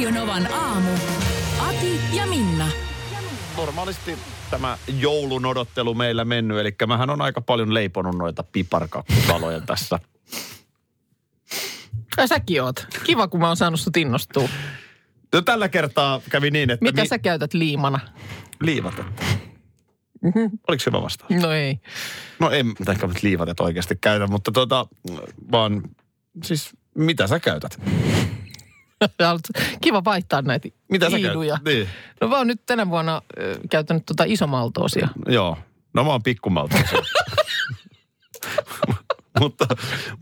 Radionovan aamu. Ati ja Minna. normaalisti tämä joulun odottelu meillä mennyt, eli mähän on aika paljon leiponut noita piparkakkutaloja tässä. Ja säkin oot. Kiva, kun mä oon saanut sut innostua. No, tällä kertaa kävi niin, että Mitä sä käytät liimana? liivatetta. Oliko hyvä vastaus? No ei. No en ehkä nyt liivatet oikeasti käytä, mutta tota, vaan siis mitä sä käytät? Kiva vaihtaa näitä Mitä sä iiduja. käytät? Niin. No mä oon nyt tänä vuonna ö, käyttänyt tota isomaltoosia. Joo. No mä oon pikkumalta. mutta,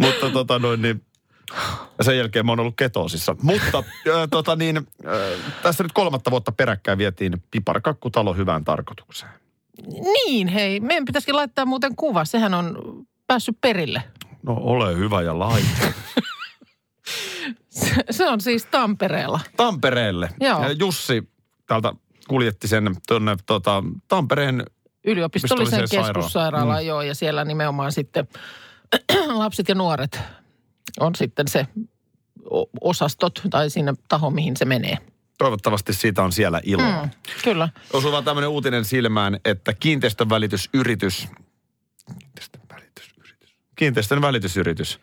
mutta tota noin niin, sen jälkeen mä oon ollut ketoosissa. Mutta äh, tota niin, äh, tässä nyt kolmatta vuotta peräkkäin vietiin piparkakkutalo hyvään tarkoitukseen. Niin, hei. Meidän pitäisikin laittaa muuten kuva. Sehän on päässyt perille. No ole hyvä ja laita. Se, se on siis Tampereella. Tampereelle. Joo. Ja Jussi täältä kuljetti sen tuonne tota, Tampereen Yliopistollisen Yliopistollisen keskussairaalaan, sairaalaan. joo. Ja siellä nimenomaan sitten lapset ja nuoret on sitten se osastot tai siinä taho, mihin se menee. Toivottavasti siitä on siellä iloa. Mm, kyllä. Osui vaan tämmöinen uutinen silmään, että kiinteistön välitysyritys, kiinteistön välitysyritys, kiinteistön välitysyritys.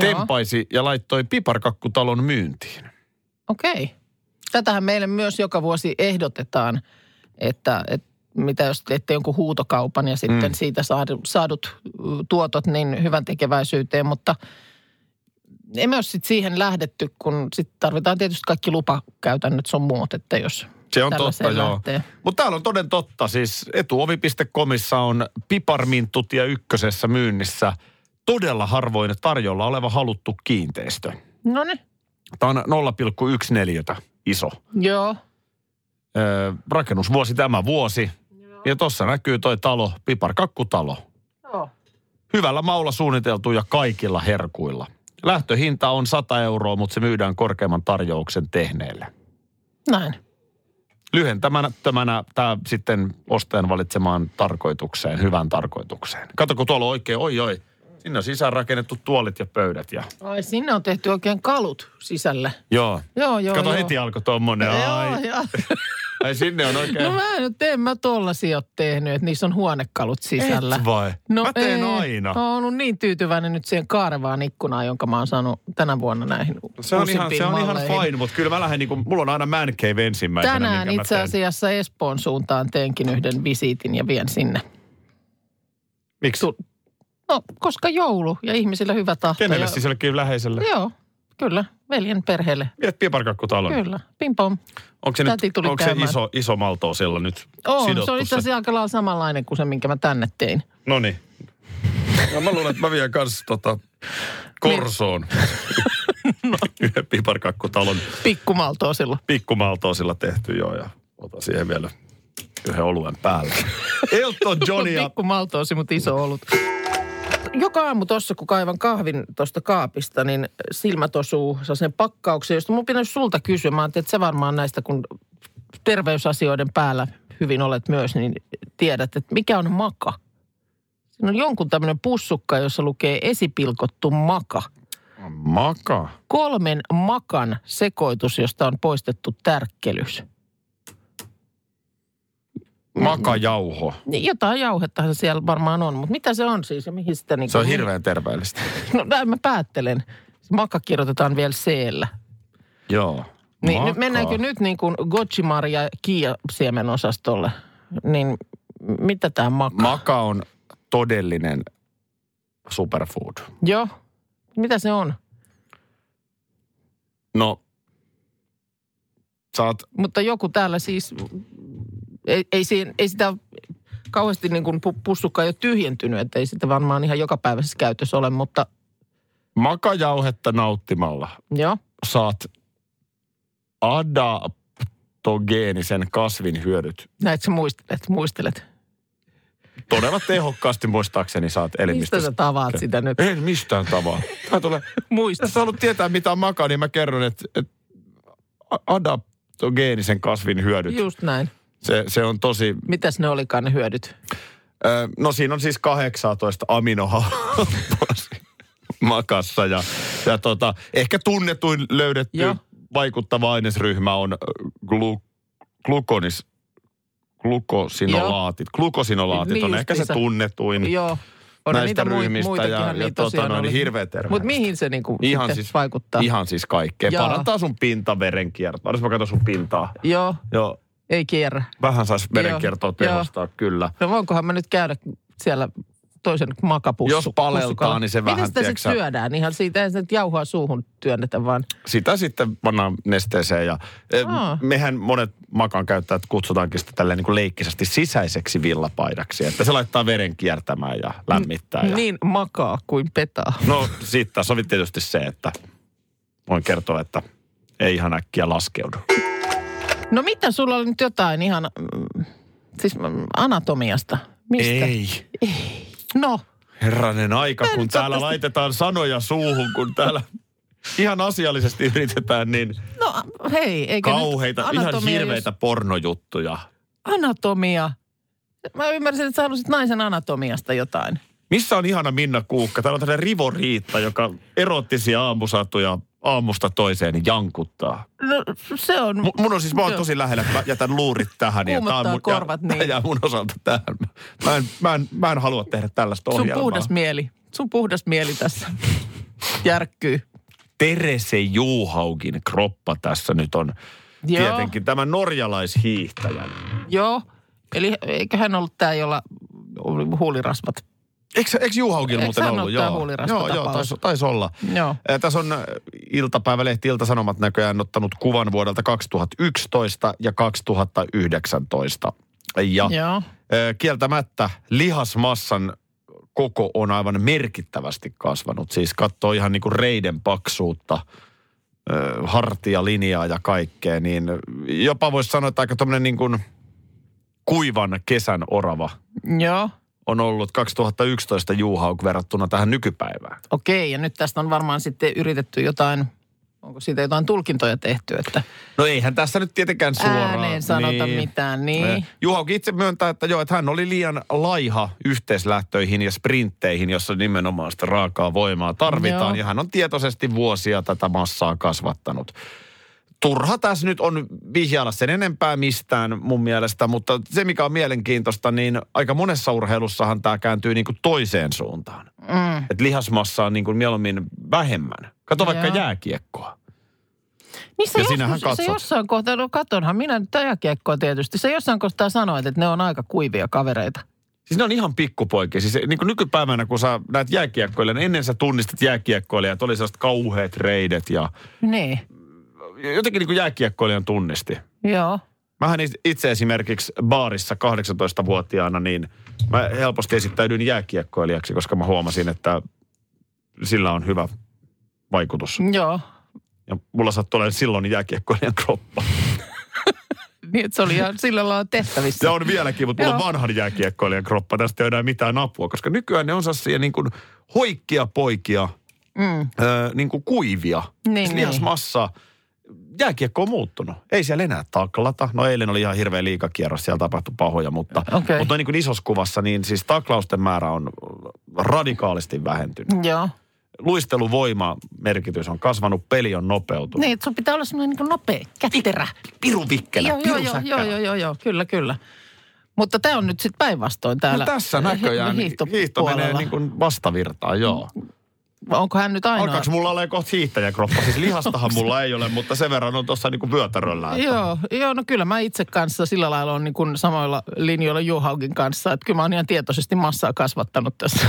Tempaisi ja laittoi piparkakkutalon myyntiin. Okei. Tätähän meille myös joka vuosi ehdotetaan, että, että mitä jos teette jonkun huutokaupan ja sitten Mm. siitä saadut, saadut tuotot niin hyvän tekeväisyyteen, mutta emme ole sitten siihen lähdetty, kun sitten tarvitaan tietysti kaikki lupakäytännöt sun muut, että jos Se on totta, joo. Mutta täällä on toden totta. Siis etuovi.comissa on piparminttutia ykkösessä myynnissä todella harvoin tarjolla oleva haluttu kiinteistö. No niin, Tämä on 0,1 iso. joo. Öö, rakennusvuosi tämä vuosi. Ja tuossa näkyy toi talo, piparkakkutalo. joo. Hyvällä maulla suunniteltu ja kaikilla herkuilla. Lähtöhinta on 100 euroa, mutta se myydään korkeamman tarjouksen tehneelle. Näin. Lyhentämänä tämä sitten ostajan valitsemaan tarkoitukseen, hyvään tarkoitukseen. Kato, kun tuolla on oikein, oi oi, sinne on sisään rakennettu tuolit ja pöydät ja... Ai sinne on tehty oikein kalut sisälle. Joo. Joo, joo, Kato joo. heti alkoi tuommoinen, Joo, ai, joo. ai sinne on oikein... No mä nyt en mä tollasia ole tehnyt, että niissä on huonekalut sisällä. Et vai? No Mä teen ei. aina. Mä oon ollut niin tyytyväinen nyt siihen kaarevaan ikkunaan, jonka mä oon saanut tänä vuonna näihin Se on, ihan, se on ihan fine, mutta kyllä mä lähden niin kuin, mulla on aina man cave ensimmäisenä. Tänään itse asiassa Espoon suuntaan teenkin yhden visiitin ja vien sinne. Miksi? Tu- No, koska joulu ja ihmisillä hyvä tahto. Kenelle ja... siis jollekin läheiselle? Joo, kyllä. Veljen perheelle. Viet piparkakkutalon. Kyllä. Pimpom. Onko se, nyt, tuli onko se iso, iso malto siellä nyt On, sidottu se on itse asiassa aika lailla samanlainen kuin se, minkä mä tänne tein. No niin. No mä luulen, että mä vien kanssa tota Korsoon. No. Yhden piparkakkutalon Pikkumaltoa silloin. pikkumaltoosilla tehty joo ja otan siihen vielä yhden oluen päälle. Elton John ja... Pikkumaltoosi, mutta iso ollut. Joka aamu tuossa, kun kaivan kahvin tuosta kaapista, niin silmät osuu sen pakkaukseen, josta mun pitäisi sulta kysyä. Mä että sä varmaan näistä, kun terveysasioiden päällä hyvin olet myös, niin tiedät, että mikä on maka. Siinä on jonkun tämmöinen pussukka, jossa lukee esipilkottu maka. Maka. Kolmen makan sekoitus, josta on poistettu tärkkelys. Makajauho. Niin jotain jauhettahan se siellä varmaan on, mutta mitä se on siis ja mihin sitä niin Se on hirveän terveellistä. No näin mä päättelen. Maka kirjoitetaan vielä c Joo. Niin nyt mennäänkö nyt niin kuin Gochimari ja Kia-siemen osastolle? Niin mitä tämä maka? Maka on todellinen superfood. Joo. Mitä se on? No, oot Mutta joku täällä siis, ei, ei, siinä, ei sitä kauheasti niin kuin pu- pussukka ei ole tyhjentynyt, että ei sitä varmaan ihan jokapäiväisessä käytössä ole, mutta makajauhetta nauttimalla. joo. Saat adaptogeenisen kasvin hyödyt. Näet sä muistelet, muistelet. Todella tehokkaasti muistaakseni saat Mistä elimistöstä. sä tavaat sitä nyt? En mistään tavaa. Tää tulee. Muista. Jos haluat tietää, mitä on makaa, niin mä kerron, että, että adaptogeenisen kasvin hyödyt. Just näin. Se, se on tosi... Mitäs ne olikaan ne hyödyt? Ö, no siinä on siis 18 aminohappoa makassa. Ja, ja tota, ehkä tunnetuin löydetty Joo. vaikuttava ainesryhmä on glu, glukonis, glukosinolaatit. Glukosinolaatit Niin on ehkä se tunnetuin Joo. On näistä niitä ryhmistä ja, ja niitä tota, noin, oli. hirveä terveys. Mutta mihin se niinku Ihan siis, vaikuttaa? Ihan siis kaikkeen. Jaa. Parantaa sun pintaverenkiertoa. Jos mä katson sun pintaa. Joo, Joo, ei kierrä. vähän saisi verenkiertoa Joo. tehostaa, kyllä. No voinkohan mä nyt käydä siellä toisen makapussu. Jos paleltaa, niin se vähän, Miten sitä sitten syödään? Ihan siitä ei nyt jauhoa suuhun työnnetä, vaan Sitä sitten pannaan nesteeseen ja e, Aa. mehän monet makan käyttäjät kutsutaankin sitä tälleen niin kuin leikkisesti sisäiseksi villapaidaksi. Että se laittaa veren kiertämään ja lämmittää. Ja... niin makaa kuin petaa. No tässä on tietysti se, että voin kertoa, että ei ihan äkkiä laskeudu. No mitä, sulla oli nyt jotain ihan, mm, siis mm, anatomiasta. Mistä? Ei. No, Herranen aika, Mä kun täällä saattaisi- laitetaan sanoja suuhun, kun täällä ihan asiallisesti yritetään, niin no hei, eikö kauheita, nyt ihan hirveitä pornojuttuja. Jos, anatomia. Mä ymmärsin, että sä halusit naisen anatomiasta jotain. Missä on ihana Minna Kuukka? Täällä on tällainen Rivo Riitta, joka erottisia aamusatuja aamusta toiseen jankuttaa. No se on... M- mun on siis, mä oon tosi lähellä, että mä jätän luurit tähän. ja tää on mun, korvat, ja, niin. Jää mun osalta tähän. Mä en, mä en, mä en halua tehdä tällaista Sun ohjelmaa. puhdas mieli. Sun puhdas mieli tässä järkkyy. Terese Juuhaukin kroppa tässä nyt on Joo. tietenkin tämä norjalaishiihtäjä. Joo. Eli eikö hän ollut tämä, jolla oli huulirasvat? Eikö, eikö Eikö muuten hän ollut? Joo, joo, joo taisi, taisi olla. Joo. Ää, Tässä on iltapäivälehti Ilta-Sanomat näköjään ottanut kuvan vuodelta 2011 ja 2019. Ja Joo. ää, kieltämättä lihasmassan koko on aivan merkittävästi kasvanut. Siis katsoo ihan niin kuin reiden paksuutta, ää, hartialinjaa ja kaikkea, niin jopa voisi sanoa, että aika tämmöinen niin kuin kuivan kesän orava Joo. On ollut 2011 Juuhauk verrattuna tähän nykypäivään. Okei, ja nyt tästä on varmaan sitten yritetty jotain, onko siitä jotain tulkintoja tehty, että No eihän tässä nyt tietenkään suoraan. ääneen sanota mitään, niin. Juhauk itse myöntää, että joo, että hän oli liian laiha yhteislähtöihin ja sprintteihin, jossa nimenomaan sitä raakaa voimaa tarvitaan. Joo. Ja hän on tietoisesti vuosia tätä massaa kasvattanut. Turha tässä nyt on vihjailla sen enempää mistään mun mielestä, mutta se mikä on mielenkiintoista, niin aika monessa urheilussahan tämä kääntyy niin kuin toiseen suuntaan. Mm. Että lihasmassa on niin kuin mieluummin vähemmän. Kato vaikka Joo. jääkiekkoa. Niin se, Ja joskus, se katsot. jossain kohtaa, no katonhan minä nyt ajakiekkoa tietysti, se jossain kohtaa sanoit, että ne on aika kuivia kavereita. Siis ne on ihan pikkupoikia. Siis niin kuin nykypäivänä, kun sä näet jääkiekkoille, niin ennen sä tunnistat jääkiekkoilijat, oli sellaiset kauheat reidet ja Niin, jotenkin niin kuin jääkiekkoilijan tunnisti. joo. Mähän itse esimerkiksi baarissa 18-vuotiaana, niin mä helposti esittäydyin jääkiekkoilijaksi, koska mä huomasin, että sillä on hyvä vaikutus. Joo. Ja mulla sattui olemaan silloin jääkiekkoilijan kroppa. Niin, että se oli ihan sillä lailla tehtävissä. Se on vieläkin, mutta mulla on vanhan jääkiekkoilijan kroppa. Tästä ei ole mitään apua, koska nykyään ne on sellaisia niin kuin hoikkia poikia, Mm. öö, niin kuin kuivia. Niin, Siis niin. lihasmassa, jääkiekko on muuttunut. Ei siellä enää taklata. No eilen oli ihan hirveä liikakierros, siellä tapahtui pahoja, mutta, Okei. mutta niin kuin isossa kuvassa, niin siis taklausten määrä on radikaalisti vähentynyt. Joo. Luisteluvoima merkitys on kasvanut, peli on nopeutunut. Niin, että sun pitää olla semmoinen niin nopea, kätterä. Piru vikkelä, Joo, joo, piru joo, joo, joo, joo, joo, kyllä, kyllä. Mutta tämä on nyt sitten päinvastoin täällä. No tässä näköjään hiihto, hiihto menee niin kuin vastavirtaan, joo. Onko hän nyt ainoa? Alkaako mulla olla kohta hiihtäjäkroppa? Siis lihastahan mulla ei ole, mutta sen verran on tuossa niinku vyötäröllä. Että Joo, joo, no kyllä mä itse kanssa sillä lailla on niin kuin samoilla linjoilla Juhaukin kanssa, että kyllä mä oon ihan tietoisesti massaa kasvattanut tässä.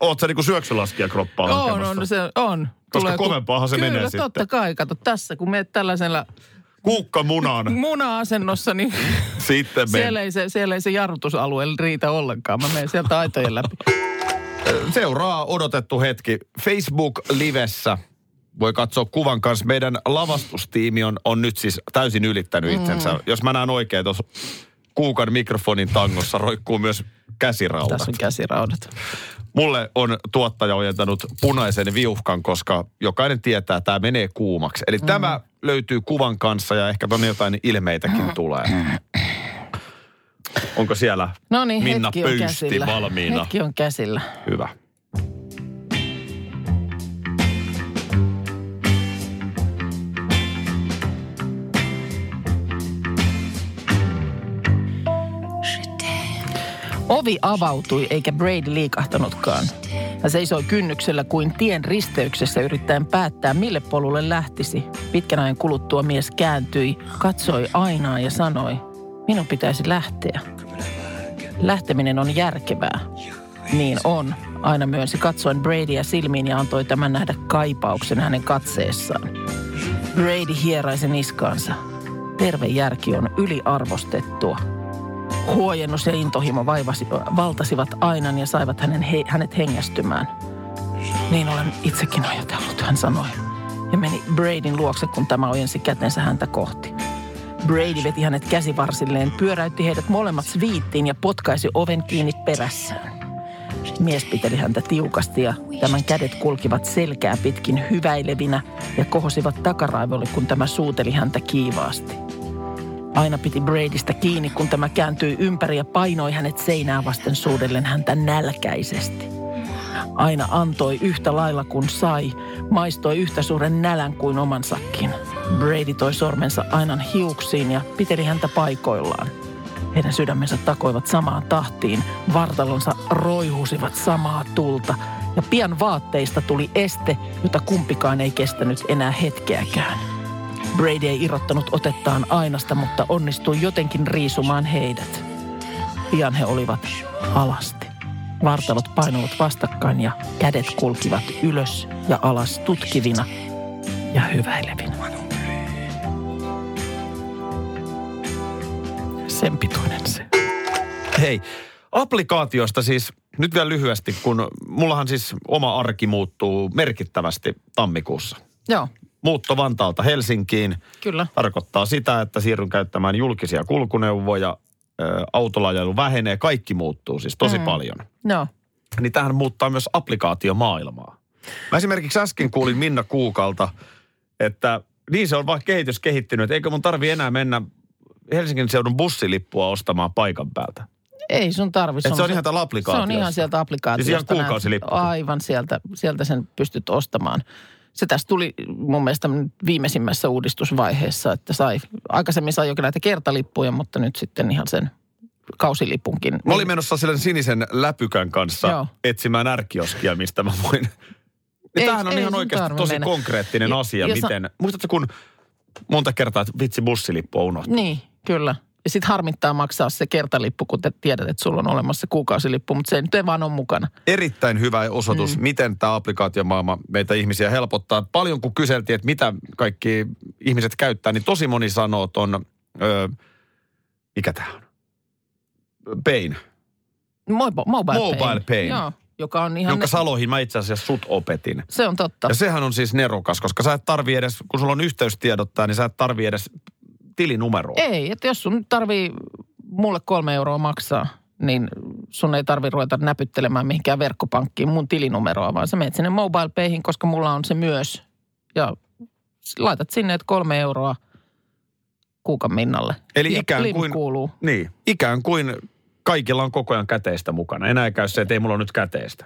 Oot sä niinku syöksylaskija-kroppaa on, hakemassa? on, se on. Koska ku- kovempaahan se kyllä, menee totta sitten. kai, kato tässä, kun meet tällaisella Kuukka munaan. muna-asennossa, niin Sitten siellä ei, se, siellä ei se jarrutusalue riitä ollenkaan. Mä menen sieltä aitojen läpi. Seuraa odotettu hetki Facebook-livessä. voi katsoa kuvan kanssa. Meidän lavastustiimi on, on nyt siis täysin ylittänyt itsensä. Mm. Jos mä näen oikein tuossa kuukan mikrofonin tangossa roikkuu myös käsiraudat. Tässä on käsiraudat. Mulle on tuottaja ojentanut punaisen viuhkan, koska jokainen tietää, että tämä menee kuumaksi. Eli mm. tämä löytyy kuvan kanssa ja ehkä tuonne jotain ilmeitäkin tulee. Onko siellä No niin, Minna hetki on Pöysti käsillä. valmiina? Hetki on käsillä. Hyvä. Ovi avautui eikä Brady liikahtanutkaan. Hän seisoi kynnyksellä kuin tien risteyksessä yrittäen päättää, mille polulle lähtisi. Pitkän ajan kuluttua mies kääntyi, katsoi ainaa ja sanoi, minun pitäisi lähteä. Lähteminen on järkevää. Niin on, aina myönsi katsoen Bradyä silmiin ja antoi tämän nähdä kaipauksen hänen katseessaan. Brady hieraisi niskaansa. Terve järki on yliarvostettua. Huojennus ja intohimo vaivasi, valtasivat Ainan ja saivat hänen he, hänet hengästymään. Niin olen itsekin ajatellut, hän sanoi. Ja meni Bradyn luokse, kun tämä ojensi kätensä häntä kohti. Brady veti hänet käsivarsilleen, pyöräytti heidät molemmat sviittiin ja potkaisi oven kiinni perässään. Mies piteli häntä tiukasti ja tämän kädet kulkivat selkää pitkin hyväilevinä ja kohosivat takaraivolle, kun tämä suuteli häntä kiivaasti. Aina piti Bradystä kiinni, kun tämä kääntyi ympäri ja painoi hänet seinää vasten suudellen häntä nälkäisesti. Aina antoi yhtä lailla kuin sai, maistoi yhtä suuren nälän kuin omansakin. Brady toi sormensa Ainan hiuksiin ja piteli häntä paikoillaan. Heidän sydämensä takoivat samaan tahtiin, vartalonsa roihusivat samaa tulta ja pian vaatteista tuli este, jota kumpikaan ei kestänyt enää hetkeäkään. Brady ei irrottanut otettaan ainasta, mutta onnistui jotenkin riisumaan heidät. Pian he olivat alasti. Vartalot painuivat vastakkain ja kädet kulkivat ylös ja alas tutkivina ja hyväilevinä. Sen pituinen se. Hei, applikaatiosta siis nyt vielä lyhyesti, kun mullahan siis oma arki muuttuu merkittävästi tammikuussa. Joo, Muutto Vantaalta Helsinkiin kyllä. tarkoittaa sitä, että siirryn käyttämään julkisia kulkuneuvoja, autolajailu vähenee, kaikki muuttuu siis tosi mm. paljon. Joo. Niin tähän muuttaa myös applikaatiomaailmaa. Mä esimerkiksi äsken kuulin Minna Kuukalta, että niin se on vaan kehitys kehittynyt, että eikö mun tarvi enää mennä Helsingin seudun bussilippua ostamaan paikan päältä. Ei sun tarvi. Et se on ihan täällä applikaatiossa. Se on ihan sieltä applikaatiosta. Siis ihan kuukausilippu. Aivan sieltä, sieltä sen pystyt ostamaan. Se tässä tuli mun mielestä viimeisimmässä uudistusvaiheessa, että sai, aikaisemmin sai jokin näitä kertalippuja, mutta nyt sitten ihan sen kausilipunkin. Mä olin menossa sen sinisen läpykän kanssa Joo. etsimään ärkioskia, mistä mä voin. Niin Ei- tämähän on ei ihan oikeasti tosi mennä. konkreettinen Ja- asia, ja sa- miten... Muistatko kun monta kertaa, että vitsi bussilippu on unohtunut? Niin, kyllä. Ja sitten harmittaa maksaa se kertalippu, kun te tiedät, että sulla on olemassa kuukausilippu, mutta se nyt ei vaan ole mukana. Erittäin hyvä osoitus, mm. miten tämä applikaatiomaailma meitä ihmisiä helpottaa. Paljon kun kyseltiin, että mitä kaikki ihmiset käyttää, niin tosi moni sanoo ton, öö, mikä tämä on? Pain, Mobile, mobile, Mobile Pay. Joo, joka on ihan... jonka Saloihin mä itse asiassa sut opetin. Se on totta. Ja sehän on siis nerokas, koska sä et tarvi edes, kun sulla on yhteystiedottaa, niin sä et tarvi edes tilinumeroa. Ei, että jos sun tarvii mulle kolme euroa maksaa, niin sun ei tarvi ruveta näpyttelemään mihinkään verkkopankkiin mun tilinumeroa, vaan sä menet sinne mobile payhin, koska mulla on se myös. Ja laitat sinne, että kolme euroa kuukan minnalle. Eli Ja ikään kuin- kuuluu. Niin, ikään kuin kaikilla on koko ajan käteistä mukana. Enää käy se, että ei mulla ole nyt käteistä.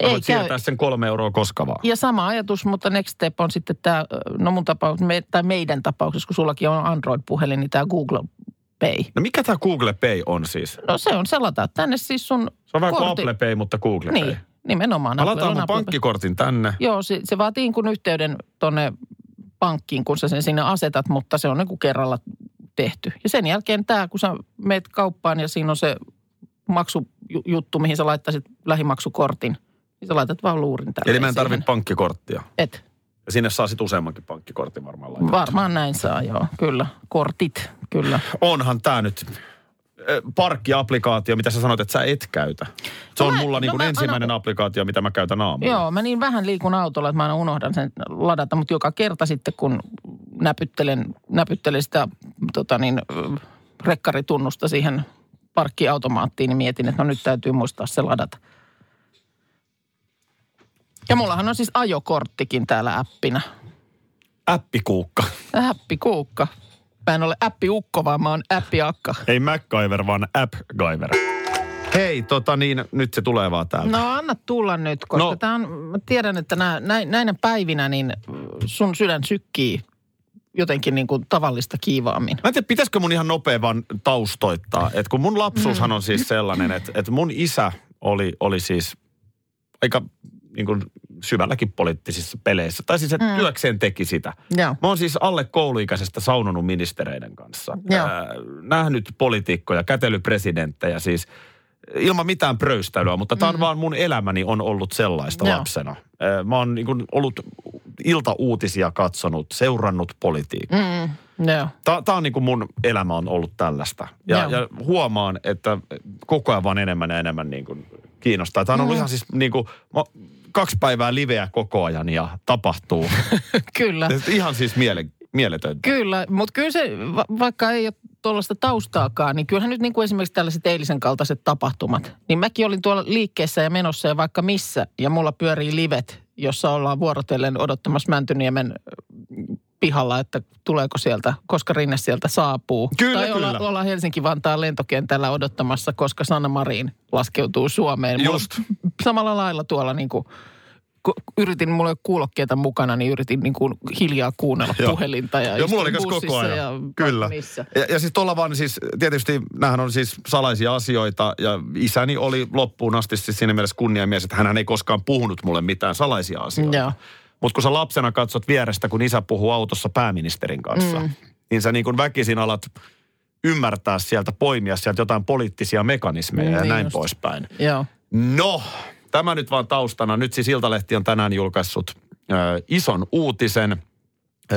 Ei voit käy. siirtää sen kolme euroa koska vaan. Ja sama ajatus, mutta next step on sitten tämä, no mun tapaus, me, tai meidän tapauksessa, kun sullakin on Android-puhelin, niin tämä Google Pay. No mikä tämä Google Pay on siis? No se on, sä lataat tänne siis sun Se on vähän kuin Apple Pay, mutta Google Pay. Niin, nimenomaan. Mä lataan mun Apple Pay. pankkikortin tänne. Joo, se, se vaatii kun yhteyden tuonne pankkiin, kun sä sen sinne asetat, mutta se on niin kuin kerralla tehty. Ja sen jälkeen tämä, kun sä meet kauppaan ja siinä on se maksujuttu, mihin sä laittaisit lähimaksukortin, niin sä laitat vaan luurin tälle. Eli mä en tarvitse pankkikorttia. Et, Ja sinne saa sitten useammankin pankkikortin varmaan laittaa. varmaan näin saa, joo, kyllä. Kortit, kyllä. Onhan tämä nyt parkkiaplikaatio, mitä sä sanoit, että sä et käytä. Se No on mä- mulla no niin kuin mä aina- ensimmäinen applikaatio, mitä mä käytän aamulla. Joo, mä niin vähän liikun autolla, että mä aina unohdan sen ladata, mutta joka kerta sitten kun näpyttelen, näpyttelen sitä tota niin, rekkaritunnusta siihen parkkiautomaattiin, niin mietin, että no nyt täytyy muistaa se ladata. Ja mullahan on siis ajokorttikin täällä appina. Äppikuukka. Appikuukka. Mä en ole appiukko, vaan mä oon appiakka. Ei MacGyver, vaan AppGyver. Hei, tota niin, nyt se tulee vaan täältä. No anna tulla nyt, koska No. tää on, mä tiedän, että nää, näin, näinä päivinä niin sun sydän sykkii jotenkin niin kuin tavallista kiivaammin. Mä en tiedä, pitäisikö mun ihan nopea vaan taustoittaa. Että kun mun lapsuushan on siis sellainen, että, että mun isä oli, oli siis aika niin kuin syvälläkin poliittisissa peleissä. Tai siis, että mm. työkseen teki sitä. Joo. Mä oon siis alle kouluikäisestä saunonut ministereiden kanssa. Joo. Nähnyt poliitikkoja, kätelypresidenttejä siis ilman mitään pröystäilyä, mutta tämä on mm. vaan mun elämäni on ollut sellaista Joo. lapsena. Ää, Mä oon niin kuin ollut iltauutisia katsonut, seurannut politiikkaa. Mm, joo. Tämä on niin kuin mun elämä on ollut tällaista. Ja, ja huomaan, että koko ajan vaan enemmän ja enemmän niin kuin kiinnostaa. Tämä on ollut ihan siis niin kuin, mä, kaksi päivää liveä koko ajan ja tapahtuu. Kyllä. ihan siis miele, mieletöntä. Kyllä, mutta kyllä se, va- vaikka ei ole tuollaista taustaakaan, niin kyllähän nyt niin kuin esimerkiksi tällaiset eilisen kaltaiset tapahtumat. Niin mäkin olin tuolla liikkeessä ja menossa ja vaikka missä, ja mulla pyörii livet, jossa ollaan vuorotellen odottamassa Mäntyniemen pihalla, että tuleeko sieltä, koska Rinne sieltä saapuu. Kyllä, tai olla, kyllä. ollaan Helsinki-Vantaan lentokentällä odottamassa, koska Sanna Marin laskeutuu Suomeen. Mulla Just. Samalla lailla tuolla niin kuin, kun yritin, mulla ei kuulokkeita mukana, niin yritin niin kuin hiljaa kuunnella Joo. puhelinta ja Joo, mulla oli koko ajan. Ja Kyllä. Missä. Ja, ja siis tuolla vaan siis, tietysti nämähän on siis salaisia asioita ja isäni oli loppuun asti siis siinä mielessä kunniamies, että hän ei koskaan puhunut mulle mitään salaisia asioita. Joo. Mutta kun sä lapsena katsot vierestä, kun isä puhuu autossa pääministerin kanssa, mm. niin sä niin väkisin alat ymmärtää sieltä, poimia sieltä jotain poliittisia mekanismeja ja Niin näin just. poispäin. Joo. No, tämä nyt vaan taustana. Nyt siis Iltalehti on tänään julkaissut ö, ison uutisen. Ö,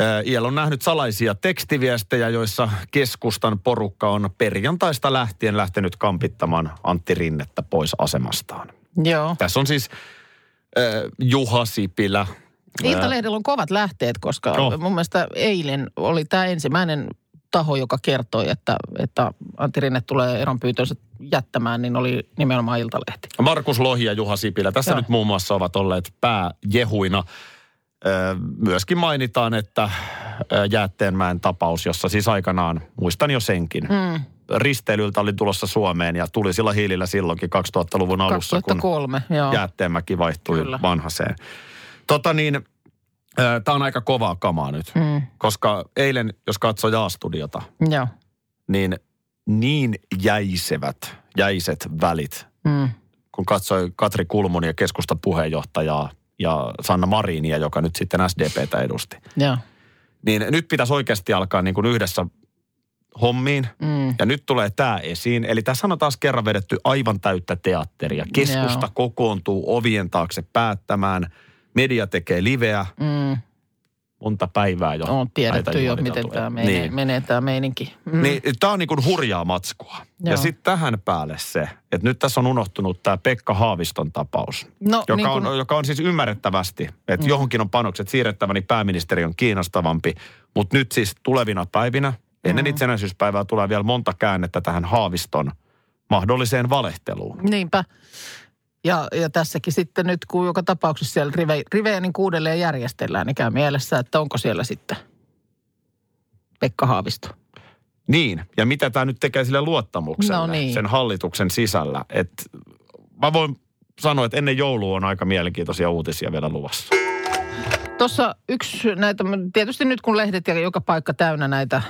ö, IL on nähnyt salaisia tekstiviestejä, joissa keskustan porukka on perjantaista lähtien lähtenyt kampittamaan Antti Rinnettä pois asemastaan. Joo. Tässä on siis Juha Sipilä. Iltalehdellä on kovat lähteet, koska No. mun mielestä eilen oli tämä ensimmäinen taho, joka kertoi, että, että Antti Rinne tulee eronpyytönsä jättämään, niin oli nimenomaan Iltalehti. Markus Lohi ja Juha Sipilä. Tässä Joo. nyt muun muassa ovat olleet pääjehuina. Myöskin mainitaan, että Jäätteenmäen tapaus, jossa siis aikanaan, muistan jo senkin, Mm. Risteilyltä oli tulossa Suomeen ja tuli sillä hiilillä silloinkin 2000-luvun alussa, kun 2003, joo. Jäätteenmäki vaihtui Kyllä. vanhaseen. Tota niin, tämä on aika kovaa kamaa nyt, Mm. koska eilen, jos katsoo Jaa-studiota, Joo. niin niin jäisevät, jäiset välit Mm. kun katsoi Katri Kulmunia keskusta puheenjohtajaa ja Sanna Marinia, joka nyt sitten SDPtä edusti. Joo. Niin nyt pitäisi oikeasti alkaa niin kuin yhdessä hommiin. Mm. Ja nyt tulee tämä esiin. Eli tässä on taas kerran vedetty aivan täyttä teatteria. Keskusta Joo. kokoontuu ovien taakse päättämään. Media tekee liveä. Mm. Monta päivää jo. On tiedetty jo, miten tämä menee, Niin. menee tämä meininki. Mm. Niin, tämä on niin kuin hurjaa matskua. Ja Joo. sitten tähän päälle se, että nyt tässä on unohtunut tämä Pekka Haaviston tapaus. No, joka, niin on, kun- joka on siis ymmärrettävästi, että mm. johonkin on panokset siirrettävä, niin pääministeri on kiinnostavampi. Mutta nyt siis tulevina päivinä, ennen itsenäisyyspäivää tulee vielä monta käännettä tähän Haaviston mahdolliseen valehteluun. Niinpä. Ja, ja tässäkin sitten nyt, kun joka tapauksessa siellä rive, rivejä niin uudelleen järjestellään, niin käy mielessä, että onko siellä sitten Pekka Haavisto. Niin, ja mitä tämä nyt tekee sille luottamukselle No niin. sen hallituksen sisällä. Et mä voin sanoa, että ennen joulua on aika mielenkiintoisia uutisia vielä luvassa. Tuossa yksi näitä, tietysti nyt kun lehdet ja joka paikka täynnä näitä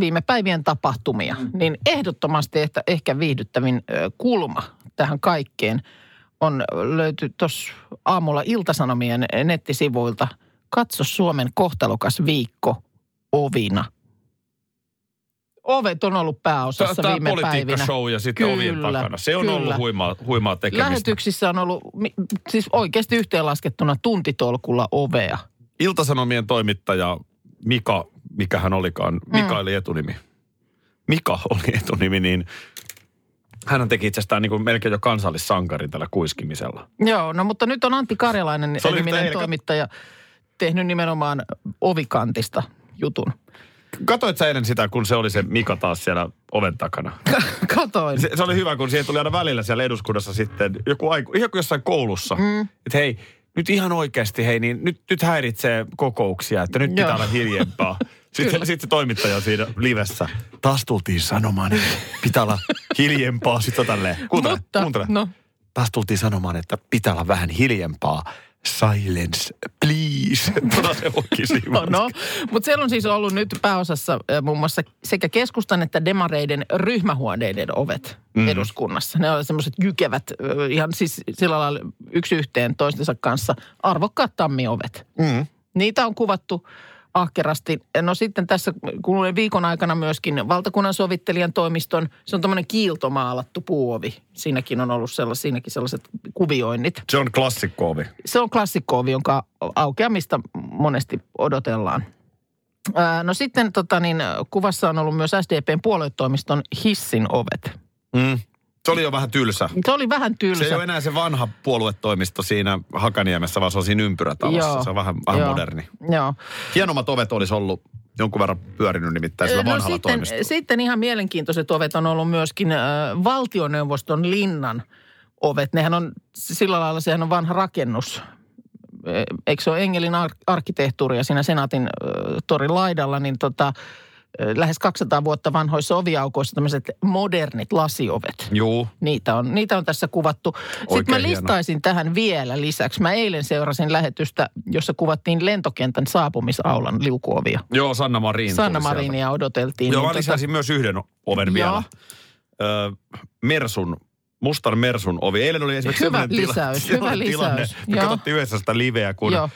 viime päivien tapahtumia, niin ehdottomasti ehkä, ehkä viihdyttävin kulma tähän kaikkeen on löyty tuossa aamulla Iltasanomien nettisivuilta. Katso Suomen kohtalokas viikko ovina. Ovet on ollut pääosassa Tämä viime päivinä. politiikkashow ja sitten ovien Kyllä, takana. Se on kyllä. ollut huimaa, huimaa tekemistä. Lähetyksissä on ollut siis oikeasti yhteenlaskettuna tuntitolkulla ovea. Iltasanomien toimittaja Mika, mikä hän olikaan, Mika Mm. etunimi. Mika oli etunimi, niin hän teki itsestään niin kuin melkein jo kansallissankari tällä kuiskimisella. Joo, no mutta nyt on Antti Karjalainen Se oli niminen toimittaja tehnyt nimenomaan ovikantista jutun. Katoit sä eilen sitä, kun se oli se Mika taas siellä oven takana? Katoin. Se, se oli hyvä, kun siihen tuli aina välillä siellä eduskunnassa sitten joku aiku, ihan kuin jossain koulussa. Mm. Että hei, nyt ihan oikeasti, hei, niin nyt, nyt häiritsee kokouksia, että nyt pitää olla hiljempaa. Sitten, sitten se toimittaja siinä livessä. Taas tultiin sanomaan, että pitää olla hiljempaa. Sitten tälleen, kuuntele, Mutta, kuuntele. no. Taas tultiin sanomaan, että pitää olla vähän hiljempaa. Silence, please. Tota. No, no. mutta siellä on siis ollut nyt pääosassa äh, muun muassa sekä keskustan että demareiden ryhmähuoneiden ovet mm. eduskunnassa. Ne on semmoiset jykevät, äh, ihan siis sillä lailla yksi yhteen toistensa kanssa, arvokkaat tammiovet. Mm. Niitä on kuvattu ahkerasti. No sitten tässä kuluneen viikon aikana myöskin valtakunnan sovittelijan toimiston, se on tämmöinen kiiltomaalattu puovi. Siinäkin on ollut sellaiset, siinäkin sellaiset kuvioinnit. Se on klassikko-ovi. Se on klassikko jonka aukeamista monesti odotellaan. No sitten tota niin, kuvassa on ollut myös SDPn puoluetoimiston hissin ovet. Mm. Se oli jo vähän tylsä. Se oli vähän tylsä. Se ei ole enää se vanha puoluetoimisto siinä Hakaniemessä, vaan se on siinä ympyrätalossa. Joo. Se on vähän, vähän Joo. moderni. Joo. Hienommat ovet olisi ollut jonkun verran pyörinyt nimittäin sillä no vanhalla sitten, toimistolla. sitten ihan mielenkiintoiset ovet on ollut myöskin äh, valtioneuvoston linnan ovet. Nehän on sillä lailla, sehän on vanha rakennus. Eh, Eikö se ole Engelin ar- arkkitehtuuria siinä Senaatin äh, torin laidalla, niin tota, äh, lähes 200 vuotta vanhoissa oviaukoissa tämmöiset modernit lasiovet. Juu. Niitä on, niitä on tässä kuvattu. Sitten Oikein mä hieno. listaisin tähän vielä lisäksi. Mä eilen seurasin lähetystä, jossa kuvattiin lentokentän saapumisaulan liukuovia. Joo, Sanna Marin Sanna. Marinia odoteltiin. Joo, niin mä lisäsin myös yhden oven Joo. vielä. Ö, Mersun, mustan Mersun ovi. Eilen oli esimerkiksi Hyvä tila- lisäys, sellainen hyvä tilanne. lisäys. Me Joo. katsottiin yhdessä sitä liveä, kun Joo.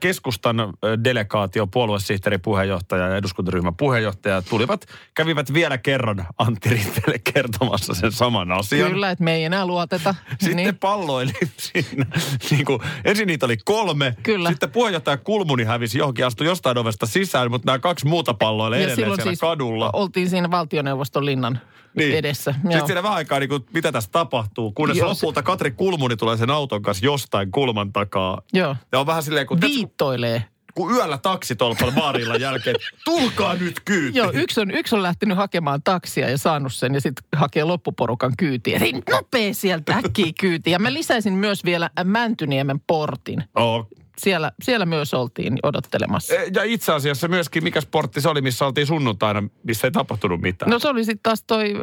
Keskustan delegaatio, puoluesihteeri, puheenjohtaja ja eduskuntaryhmän puheenjohtaja tulivat, kävivät vielä kerran Antti Rinteelle kertomassa sen saman asian. Kyllä, että me ei enää luoteta. Sitten niin. palloili siinä. Niin kuin, ensin niitä oli kolme. Kyllä. Sitten puheenjohtaja Kulmuni hävisi johonkin, astui jostain ovesta sisään, mutta nämä kaksi muuta palloille edelleen siellä siis kadulla. oltiin siinä valtioneuvoston linnan Niin. edessä. Sitten siinä vähän aikaa, niin kuin, mitä tässä tapahtuu, kunnes Joo, lopulta Katri Kulmuni tulee sen auton kanssa jostain kulman takaa. Joo. Ja on vähän silleen, kun, Viittoilee. kun yöllä taksitolpalla baarilla jälkeen, tulkaa nyt kyytiin. Joo, yksi on, yksi on lähtenyt hakemaan taksia ja saanut sen ja sitten hakee loppuporukan kyytiä. Eli nopea sieltä äkkiä kyytiä. Ja mä lisäisin myös vielä Mäntyniemen portin. Oh. Siellä, siellä myös oltiin odottelemassa. Ja itse asiassa myöskin, mikä sportti se oli, missä oltiin sunnuntaina, missä ei tapahtunut mitään. No se oli sitten taas toi,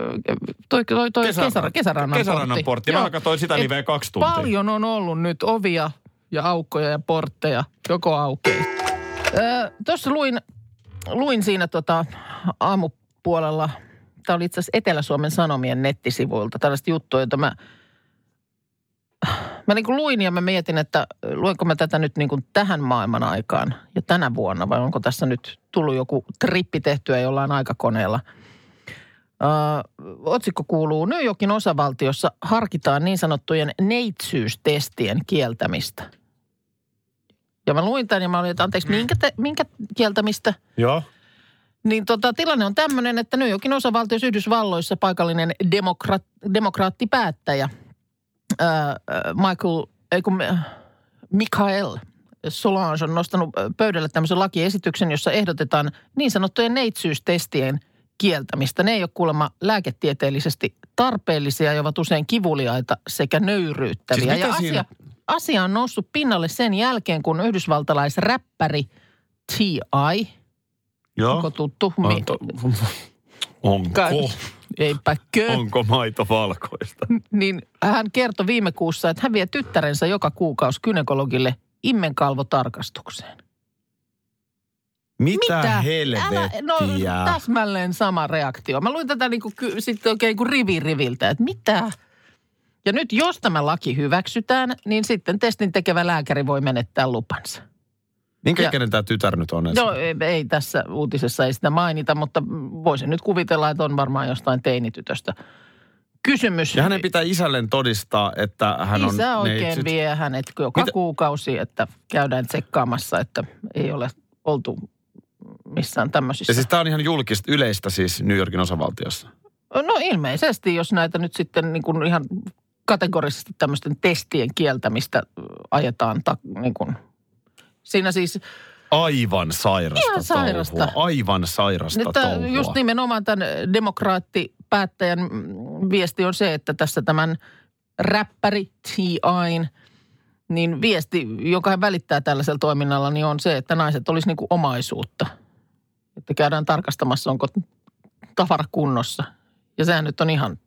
toi, toi, toi Kesä- kesä, kesärannan, kesärannan portti. Mä Joo. katsoin sitä Et liveä kaksi tuntia. Paljon on ollut nyt ovia ja aukkoja ja portteja, joko aukeaa. Tuossa luin, luin siinä tota aamupuolella, tämä oli itse asiassa Etelä-Suomen Sanomien nettisivuilta, tällaista juttua, jota mä, mä niin kuin luin ja mä mietin, että luenko mä tätä nyt niin kuin tähän maailman aikaan ja tänä vuonna vai onko tässä nyt tullut joku trippi tehtyä jollain aikakoneella. Ö, otsikko kuuluu, New Yorkin osavaltiossa harkitaan niin sanottujen neitsyystestien kieltämistä. Ja mä luin tämän ja mä olin, että anteeksi, minkä, te, minkä kieltämistä? Joo. Niin tota, tilanne on tämmöinen, että New Yorkin osavaltiossa Yhdysvalloissa paikallinen demokrat, demokraattipäättäjä ää, Michael, ei kun, äh, Mikael Solange on nostanut pöydälle tämmöisen lakiesityksen, jossa ehdotetaan niin sanottujen neitsyystestien kieltämistä. Ne ei ole kuulemma lääketieteellisesti tarpeellisia ja ovat usein kivuliaita sekä nöyryyttäviä. Siis mitä ja siinä- asia, asia on noussut pinnalle sen jälkeen, kun yhdysvaltalaisräppäri T.I., Joo. onko tuttu? Anto, onko? Eipä kö. Onko maito valkoista? Niin hän kertoi viime kuussa, että hän vie tyttärensä joka kuukausi kynekologille immenkalvotarkastukseen. Mitä, Älä, helvettiä? no täsmälleen sama reaktio. Mä luin tätä niinku, sitten oikein kuin rivi riviltä, että mitä? Ja nyt jos tämä laki hyväksytään, niin sitten testin tekevä lääkäri voi menettää lupansa. Minkä Ja- ikäinen tämä tytär nyt on? Joo, ei, ei tässä uutisessa ei sitä mainita, mutta voisin nyt kuvitella, että on varmaan jostain teinitytöstä kysymys. Ja hänen pitää isälleen todistaa, että hän on... Isä oikein neitsyt. vie hänet joka Mitä- kuukausi, että käydään tsekkaamassa, että ei ole oltu missään tämmöisissä. Ja siis tämä on ihan julkista, yleistä siis New Yorkin osavaltiossa. No ilmeisesti, jos näitä nyt sitten niin kuin ihan kategorisesti tämmöisten testien kieltämistä ajetaan. Ta, niin kuin. Siinä siis Aivan sairasta Ihan sairasta. touhua. Aivan sairasta Että touhua. just nimenomaan tämän demokraattipäättäjän mm, viesti on se, että tässä tämän räppäri T.I.n, niin viesti, joka hän välittää tällaisella toiminnalla, niin on se, että naiset olisi niin kuin omaisuutta. Että käydään tarkastamassa, onko tavara kunnossa. Ja sehän nyt on ihan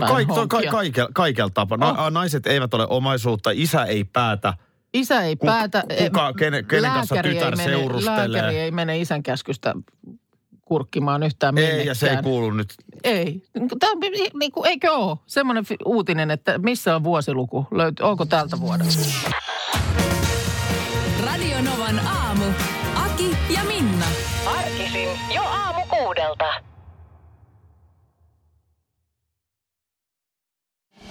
No kaik, to, ka, honkia. kaikella, kaikella tapaa. Na, Oh. Naiset eivät ole omaisuutta, isä ei päätä. Isä ei Ku- päätä. kuka- kenen- kenen kanssa tytär ei mene, seurustelee. Lääkäri ei mene isän käskystä kurkkimaan yhtään Ei, minnekään. ja se ei kuulu nyt. Ei. Tämä on, niin kuin, eikö ole? Semmoinen uutinen, että missä on vuosiluku? Löyty, onko tältä vuodelta? Radio Novan aamu. Aki ja Minna. Arkisin jo aamu kuudelta.